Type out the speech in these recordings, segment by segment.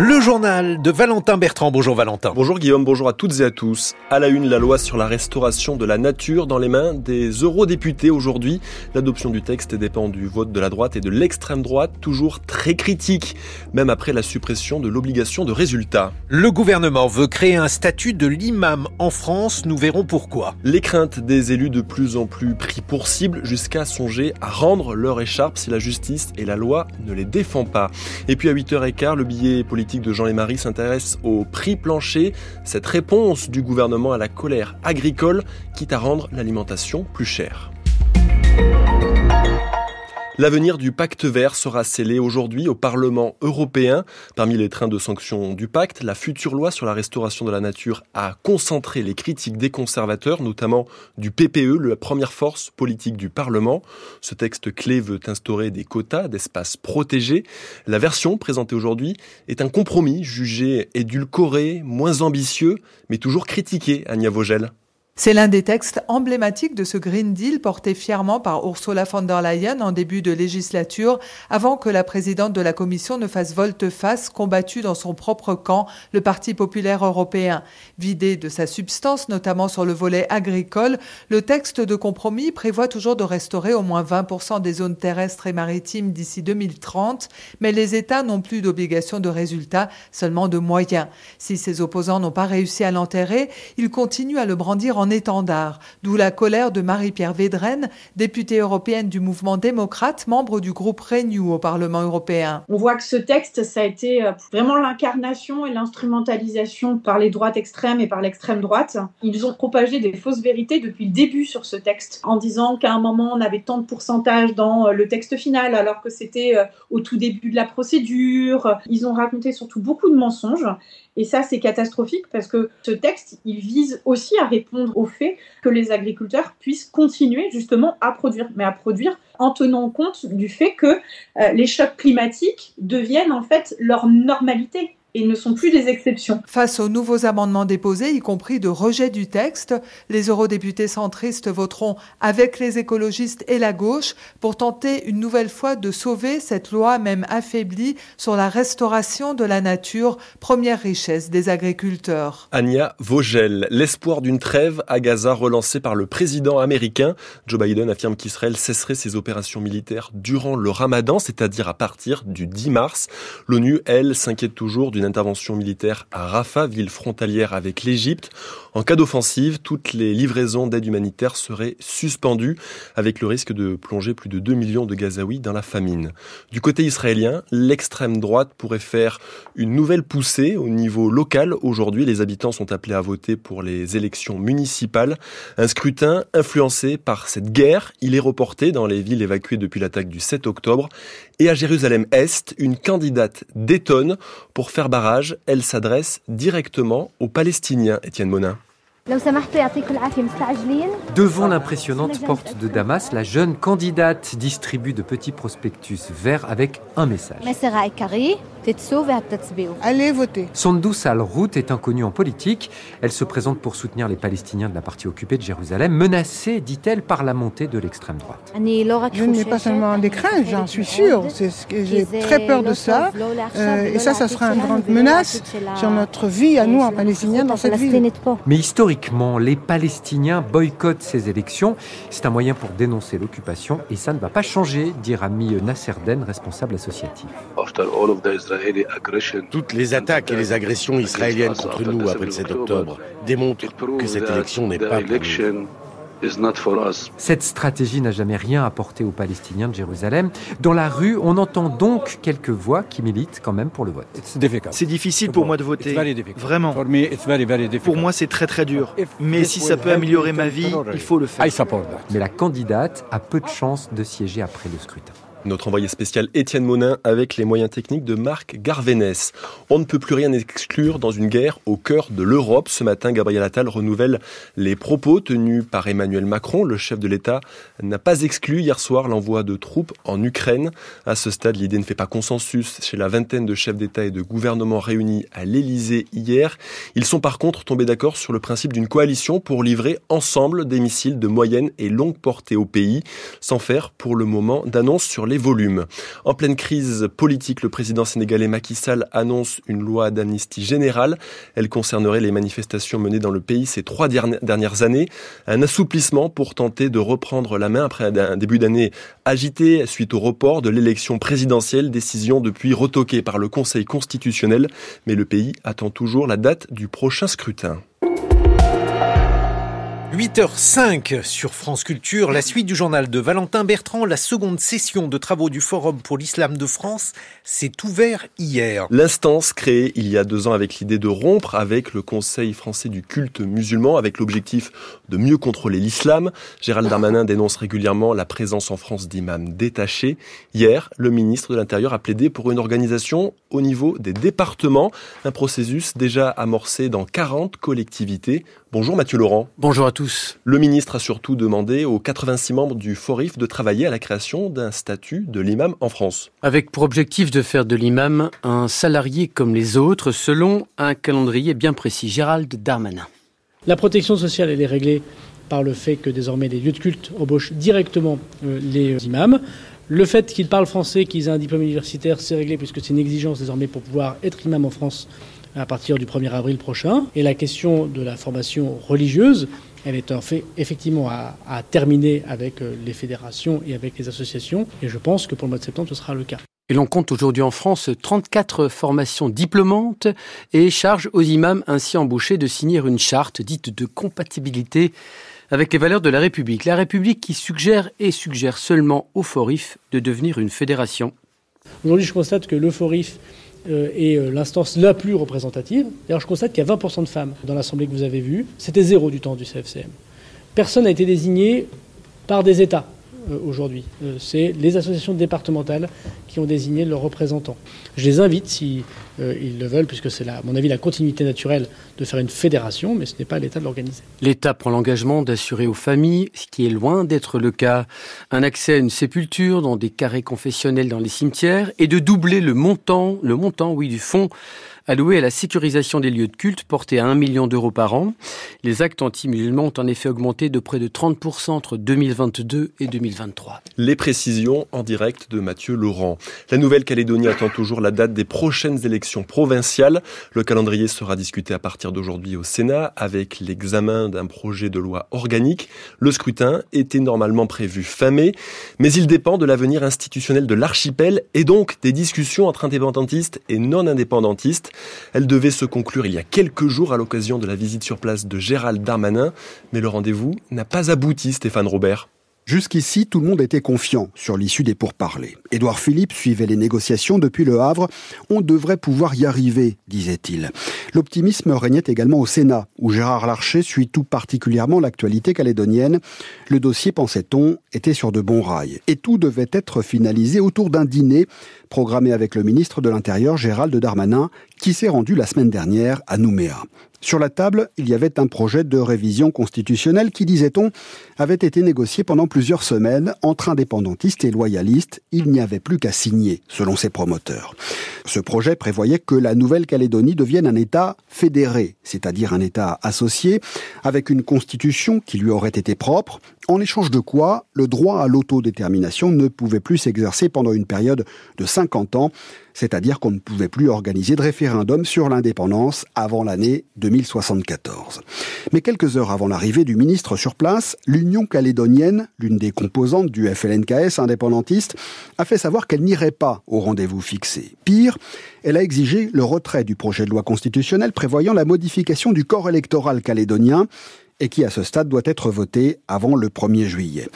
Le journal de Valentin Bertrand. Bonjour Valentin. Bonjour Guillaume, bonjour à toutes et à tous. À la une, la loi sur la restauration de la nature dans les mains des eurodéputés aujourd'hui. L'adoption du texte dépend du vote de la droite et de l'extrême droite, toujours très critique, même après la suppression de l'obligation de résultat. Le gouvernement veut créer un statut de l'imam en France, nous verrons pourquoi. Les craintes des élus de plus en plus pris pour cible jusqu'à songer à rendre leur écharpe si la justice et la loi ne les défend pas. Et puis à 8h15, le billet politique de Jean Marie s'intéresse au prix plancher, cette réponse du gouvernement à la colère agricole, quitte à rendre l'alimentation plus chère. L'avenir du pacte vert sera scellé aujourd'hui au Parlement européen. Parmi les trains de sanctions du pacte, la future loi sur la restauration de la nature a concentré les critiques des conservateurs, notamment du PPE, la première force politique du Parlement. Ce texte clé veut instaurer des quotas d'espaces protégés. La version présentée aujourd'hui est un compromis jugé édulcoré, moins ambitieux, mais toujours critiqué, Anya Vogel. C'est l'un des textes emblématiques de ce Green Deal porté fièrement par Ursula von der Leyen en début de législature, avant que la présidente de la Commission ne fasse volte-face, combattue dans son propre camp, le Parti populaire européen. Vidé de sa substance, notamment sur le volet agricole, le texte de compromis prévoit toujours de restaurer au moins 20% des zones terrestres et maritimes d'ici 2030, mais les États n'ont plus d'obligation de résultat, seulement de moyens. Si ses opposants n'ont pas réussi à l'enterrer, ils continuent à le brandir en étendard, d'où la colère de Marie-Pierre Védrenne, députée européenne du mouvement démocrate, membre du groupe Renew au Parlement européen. On voit que ce texte, ça a été euh, vraiment l'incarnation et l'instrumentalisation par les droites extrêmes et par l'extrême droite. Ils ont propagé des fausses vérités depuis le début sur ce texte, en disant qu'à un moment, on avait tant de pourcentage dans euh, le texte final, alors que c'était euh, au tout début de la procédure. Ils ont raconté surtout beaucoup de mensonges. Et ça, c'est catastrophique parce que ce texte, il vise aussi à répondre au fait que les agriculteurs puissent continuer justement à produire, mais à produire en tenant compte du fait que euh, les chocs climatiques deviennent en fait leur normalité et ne sont plus des exceptions. Face aux nouveaux amendements déposés, y compris de rejet du texte, les eurodéputés centristes voteront avec les écologistes et la gauche pour tenter une nouvelle fois de sauver cette loi même affaiblie sur la restauration de la nature, première richesse des agriculteurs. Anya Vogel, l'espoir d'une trêve à Gaza relancé par le président américain. Joe Biden affirme qu'Israël cesserait ses opérations militaires durant le ramadan, c'est-à-dire à partir du 10 mars. L'ONU, elle, s'inquiète toujours d'une intervention militaire à Rafah, ville frontalière avec l'Égypte. En cas d'offensive, toutes les livraisons d'aide humanitaire seraient suspendues, avec le risque de plonger plus de 2 millions de Gazaouis dans la famine. Du côté israélien, l'extrême droite pourrait faire une nouvelle poussée au niveau local. Aujourd'hui, les habitants sont appelés à voter pour les élections municipales. Un scrutin influencé par cette guerre, il est reporté dans les villes évacuées depuis l'attaque du 7 octobre. Et à Jérusalem-Est, une candidate détonne pour faire barrage. Elle s'adresse directement aux Palestiniens, Étienne Monin. Devant l'impressionnante porte de Damas, la jeune candidate distribue de petits prospectus verts avec un message. Allez voter. Sondou Al-Rout est inconnue en politique. Elle se présente pour soutenir les Palestiniens de la partie occupée de Jérusalem, menacée, dit-elle, par la montée de l'extrême droite. Je n'ai pas seulement des craintes, j'en suis sûre. J'ai très peur de ça. Euh, et ça, ça sera une grande menace sur notre vie à nous, en Palestiniens, dans cette ville. Mais historiquement, les Palestiniens boycottent ces élections. C'est un moyen pour dénoncer l'occupation et ça ne va pas changer, dit Rami Nasserden, responsable associatif. Toutes les attaques et les agressions israéliennes contre nous après le 7 octobre démontrent que cette élection n'est pas pour nous. Cette stratégie n'a jamais rien apporté aux Palestiniens de Jérusalem. Dans la rue, on entend donc quelques voix qui militent quand même pour le vote. C'est difficile pour moi de voter. Vraiment. Pour moi, c'est très très dur. Mais si ça peut améliorer ma vie, il faut le faire. Mais la candidate a peu de chances de siéger après le scrutin. Notre envoyé spécial Étienne Monin avec les moyens techniques de Marc Garvénès. On ne peut plus rien exclure dans une guerre au cœur de l'Europe. Ce matin, Gabriel Attal renouvelle les propos tenus par Emmanuel Macron. Le chef de l'État n'a pas exclu hier soir l'envoi de troupes en Ukraine. À ce stade, l'idée ne fait pas consensus chez la vingtaine de chefs d'État et de gouvernement réunis à l'Élysée hier. Ils sont par contre tombés d'accord sur le principe d'une coalition pour livrer ensemble des missiles de moyenne et longue portée au pays, sans faire pour le moment d'annonce sur les volumes. En pleine crise politique, le président sénégalais Macky Sall annonce une loi d'amnistie générale. Elle concernerait les manifestations menées dans le pays ces trois dernières années. Un assouplissement pour tenter de reprendre la main après un début d'année agité suite au report de l'élection présidentielle, décision depuis retoquée par le Conseil constitutionnel. Mais le pays attend toujours la date du prochain scrutin. 8h05 sur France Culture, la suite du journal de Valentin Bertrand, la seconde session de travaux du Forum pour l'Islam de France s'est ouverte hier. L'instance créée il y a deux ans avec l'idée de rompre avec le Conseil français du culte musulman, avec l'objectif de mieux contrôler l'islam. Gérald Darmanin dénonce régulièrement la présence en France d'imams détachés. Hier, le ministre de l'Intérieur a plaidé pour une organisation au niveau des départements, un processus déjà amorcé dans 40 collectivités. Bonjour Mathieu Laurent. Bonjour à tous. Le ministre a surtout demandé aux 86 membres du FORIF de travailler à la création d'un statut de l'imam en France. Avec pour objectif de faire de l'imam un salarié comme les autres selon un calendrier bien précis. Gérald Darmanin. La protection sociale, elle est réglée par le fait que désormais les lieux de culte embauchent directement euh, les imams. Le fait qu'ils parlent français, qu'ils aient un diplôme universitaire, c'est réglé puisque c'est une exigence désormais pour pouvoir être imam en France à partir du 1er avril prochain. Et la question de la formation religieuse, elle est en fait effectivement à, à, terminer avec euh, les fédérations et avec les associations. Et je pense que pour le mois de septembre, ce sera le cas. Et l'on compte aujourd'hui en France 34 formations diplômantes et charge aux imams ainsi embauchés de signer une charte dite de compatibilité avec les valeurs de la République. La République qui suggère et suggère seulement au FORIF de devenir une fédération. Aujourd'hui, je constate que le FORIF est euh, l'instance la plus représentative. D'ailleurs, je constate qu'il y a 20% de femmes dans l'Assemblée que vous avez vue. C'était zéro du temps du CFCM. Personne n'a été désigné par des États. Euh, aujourd'hui. Euh, c'est les associations départementales qui ont désigné leurs représentants. Je les invite, si euh, le veulent, puisque c'est, à mon avis, la continuité naturelle de faire une fédération, mais ce n'est pas à l'État de l'organiser. L'État prend l'engagement d'assurer aux familles, ce qui est loin d'être le cas, un accès à une sépulture dans des carrés confessionnels dans les cimetières et de doubler le montant, le montant, oui, du fonds alloué à la sécurisation des lieux de culte, porté à 1 million d'euros par an. Les actes anti-musulmans ont en effet augmenté de près de 30% entre 2022 et 2023. Les précisions en direct de Mathieu Laurent. La Nouvelle-Calédonie attend toujours la date des prochaines élections provinciales. Le calendrier sera discuté à partir d'aujourd'hui au Sénat avec l'examen d'un projet de loi organique. Le scrutin était normalement prévu fin mai, mais il dépend de l'avenir institutionnel de l'archipel et donc des discussions entre indépendantistes et non indépendantistes. Elle devait se conclure il y a quelques jours à l'occasion de la visite sur place de Gérald Darmanin, mais le rendez-vous n'a pas abouti, Stéphane Robert. Jusqu'ici, tout le monde était confiant sur l'issue des pourparlers. Édouard Philippe suivait les négociations depuis le Havre. On devrait pouvoir y arriver, disait-il. L'optimisme régnait également au Sénat, où Gérard Larcher suit tout particulièrement l'actualité calédonienne. Le dossier, pensait-on, était sur de bons rails. Et tout devait être finalisé autour d'un dîner programmé avec le ministre de l'Intérieur, Gérald Darmanin, qui s'est rendu la semaine dernière à Nouméa. Sur la table, il y avait un projet de révision constitutionnelle qui, disait-on, avait été négocié pendant plusieurs semaines entre indépendantistes et loyalistes. Il n'y avait plus qu'à signer, selon ses promoteurs. Ce projet prévoyait que la Nouvelle-Calédonie devienne un État fédéré, c'est-à-dire un État associé, avec une constitution qui lui aurait été propre, en échange de quoi le droit à l'autodétermination ne pouvait plus s'exercer pendant une période de 50 ans, c'est-à-dire qu'on ne pouvait plus organiser de référendum sur l'indépendance avant l'année 2074. Mais quelques heures avant l'arrivée du ministre sur place, l'Union calédonienne, l'une des composantes du FLNKS indépendantiste, a fait savoir qu'elle n'irait pas au rendez-vous fixé. Pire, elle a exigé le retrait du projet de loi constitutionnelle prévoyant la modification du corps électoral calédonien et qui à ce stade doit être voté avant le 1er juillet.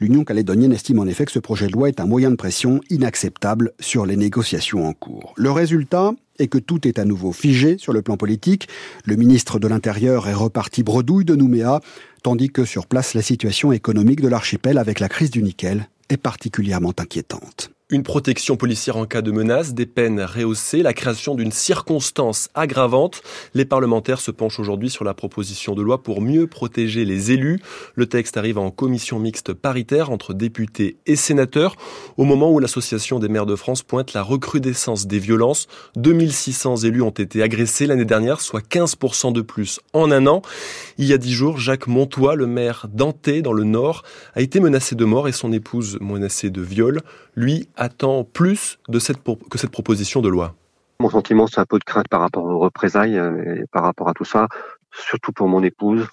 L'Union calédonienne estime en effet que ce projet de loi est un moyen de pression inacceptable sur les négociations en cours. Le résultat est que tout est à nouveau figé sur le plan politique. Le ministre de l'Intérieur est reparti bredouille de Nouméa, tandis que sur place la situation économique de l'archipel avec la crise du nickel est particulièrement inquiétante. Une protection policière en cas de menace, des peines rehaussées, la création d'une circonstance aggravante. Les parlementaires se penchent aujourd'hui sur la proposition de loi pour mieux protéger les élus. Le texte arrive en commission mixte paritaire entre députés et sénateurs au moment où l'association des maires de France pointe la recrudescence des violences. 2600 élus ont été agressés l'année dernière, soit 15% de plus en un an. Il y a dix jours, Jacques Montois, le maire d'Anté dans le Nord, a été menacé de mort et son épouse menacée de viol. Lui attend plus de cette, que cette proposition de loi? Mon sentiment, c'est un peu de crainte par rapport aux représailles euh, et par rapport à tout ça, surtout pour mon épouse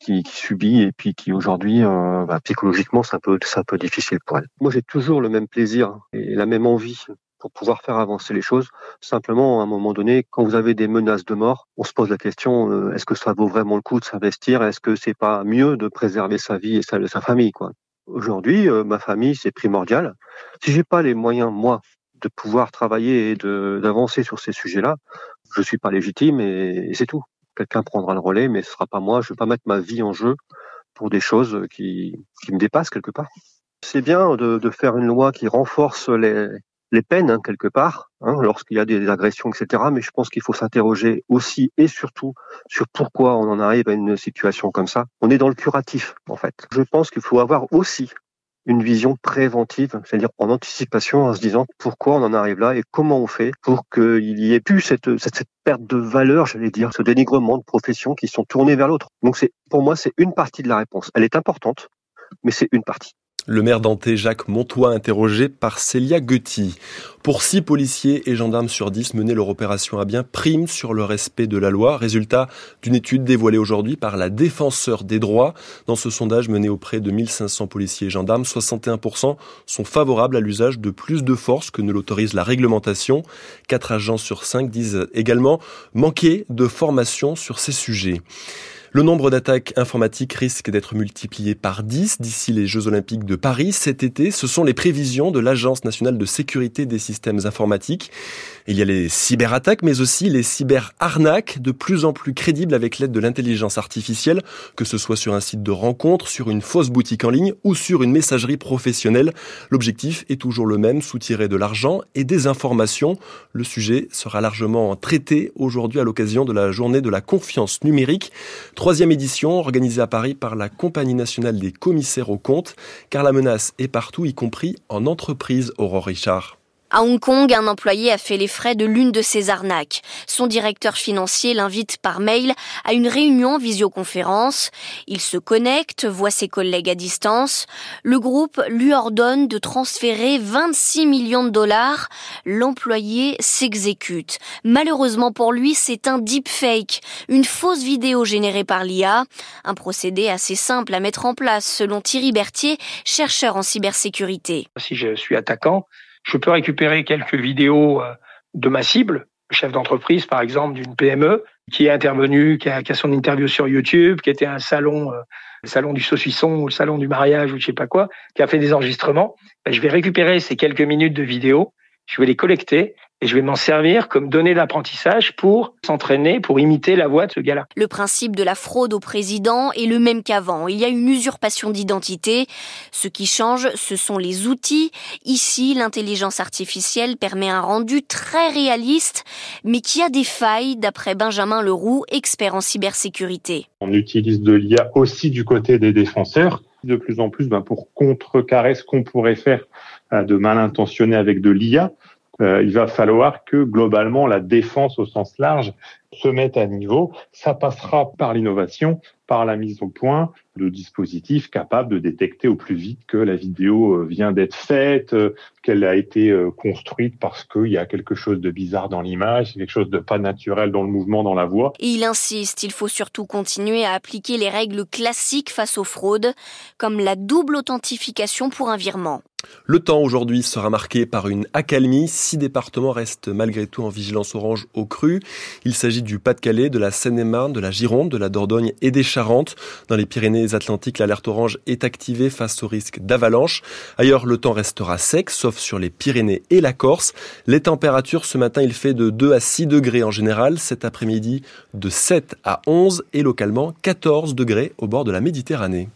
qui, subit et puis qui aujourd'hui, euh, bah, psychologiquement, c'est un peu, un peu difficile pour elle. Moi, j'ai toujours le même plaisir et la même envie pour pouvoir faire avancer les choses. Simplement, à un moment donné, quand vous avez des menaces de mort, on se pose la question euh, est-ce que ça vaut vraiment le coup de s'investir? Est-ce que c'est pas mieux de préserver sa vie et celle de sa famille, Aujourd'hui, euh, ma famille, c'est primordial. Si j'ai pas les moyens, moi, de pouvoir travailler et d'avancer sur ces sujets-là, je suis pas légitime et, c'est tout. Quelqu'un prendra le relais, mais ce sera pas moi. Je vais pas mettre ma vie en jeu pour des choses qui, qui me dépassent quelque part. C'est bien de, de, faire une loi qui renforce les, les peines hein, quelque part hein, lorsqu'il y a des agressions, etc. Mais je pense qu'il faut s'interroger aussi et surtout sur pourquoi on en arrive à une situation comme ça. On est dans le curatif en fait. Je pense qu'il faut avoir aussi une vision préventive, c'est-à-dire en anticipation, en se disant pourquoi on en arrive là et comment on fait pour qu'il y ait plus cette, cette, cette perte de valeur, j'allais dire, ce dénigrement de professions qui sont tournées vers l'autre. Donc c'est, pour moi, c'est une partie de la réponse. Elle est importante, mais c'est une partie. Le maire d'Anté, Jacques Montois, interrogé par Célia Gutti. Pour six policiers et gendarmes sur dix mener leur opération à bien prime sur le respect de la loi. Résultat d'une étude dévoilée aujourd'hui par la défenseur des droits. Dans ce sondage mené auprès de 1500 policiers et gendarmes, 61% sont favorables à l'usage de plus de force que ne l'autorise la réglementation. Quatre agents sur cinq disent également manquer de formation sur ces sujets. Le nombre d'attaques informatiques risque d'être multiplié par 10 d'ici les Jeux Olympiques de Paris cet été. Ce sont les prévisions de l'Agence nationale de sécurité des systèmes informatiques. Il y a les cyberattaques, mais aussi les cyberarnaques, de plus en plus crédibles avec l'aide de l'intelligence artificielle, que ce soit sur un site de rencontre, sur une fausse boutique en ligne ou sur une messagerie professionnelle. L'objectif est toujours le même, soutirer de l'argent et des informations. Le sujet sera largement traité aujourd'hui à l'occasion de la journée de la confiance numérique. Troisième édition organisée à Paris par la Compagnie nationale des commissaires aux comptes, car la menace est partout, y compris en entreprise, Aurore Richard. À Hong Kong, un employé a fait les frais de l'une de ces arnaques. Son directeur financier l'invite par mail à une réunion visioconférence. Il se connecte, voit ses collègues à distance. Le groupe lui ordonne de transférer 26 millions de dollars. L'employé s'exécute. Malheureusement pour lui, c'est un deepfake, une fausse vidéo générée par l'IA. Un procédé assez simple à mettre en place, selon Thierry Berthier, chercheur en cybersécurité. Si je suis attaquant, je peux récupérer quelques vidéos euh, de ma cible, le chef d'entreprise par exemple d'une PME, qui est intervenu, qui a, son interview sur YouTube, qui était un salon, euh, le salon du saucisson ou le salon du mariage ou je sais pas quoi, qui a fait des enregistrements. Ben, je vais récupérer ces quelques minutes de vidéos, je vais les collecter et je vais m'en servir comme données d'apprentissage pour s'entraîner, pour imiter la voix de ce gars-là. Le principe de la fraude au président est le même qu'avant. Il y a une usurpation d'identité. Ce qui change, ce sont les outils. Ici, l'intelligence artificielle permet un rendu très réaliste, mais qui a des failles, d'après Benjamin Leroux, expert en cybersécurité. On utilise de l'IA aussi du côté des défenseurs de plus en plus ben, pour contrecarrer ce qu'on pourrait faire euh, de mal intentionné avec de l'IA. Euh, il va falloir que globalement la défense au sens large se mette à niveau. Ça passera par l'innovation, par la mise au point de dispositifs capables de détecter au plus vite que la vidéo euh, vient d'être faite, euh, qu'elle a été construite parce qu'il y a quelque chose de bizarre dans l'image, quelque chose de pas naturel dans le mouvement, dans la voix. Et il insiste, il faut surtout continuer à appliquer les règles classiques face aux fraudes, comme la double authentification pour un virement. Le temps aujourd'hui sera marqué par une accalmie. Six départements restent malgré tout en vigilance orange au cru. Il du Pas-de-Calais, de la Seine-et-Marne, de la Gironde, de la Dordogne et des Charentes. Dans les Pyrénées-Atlantiques, l'alerte orange est activée face au risque d'avalanche. Ailleurs, le temps restera sec, sauf sur les Pyrénées et la Corse. Les températures, ce matin, il fait de 2 à 6 degrés en général. Cet après-midi, de 7 à 11 et localement 14 degrés au bord de la Méditerranée.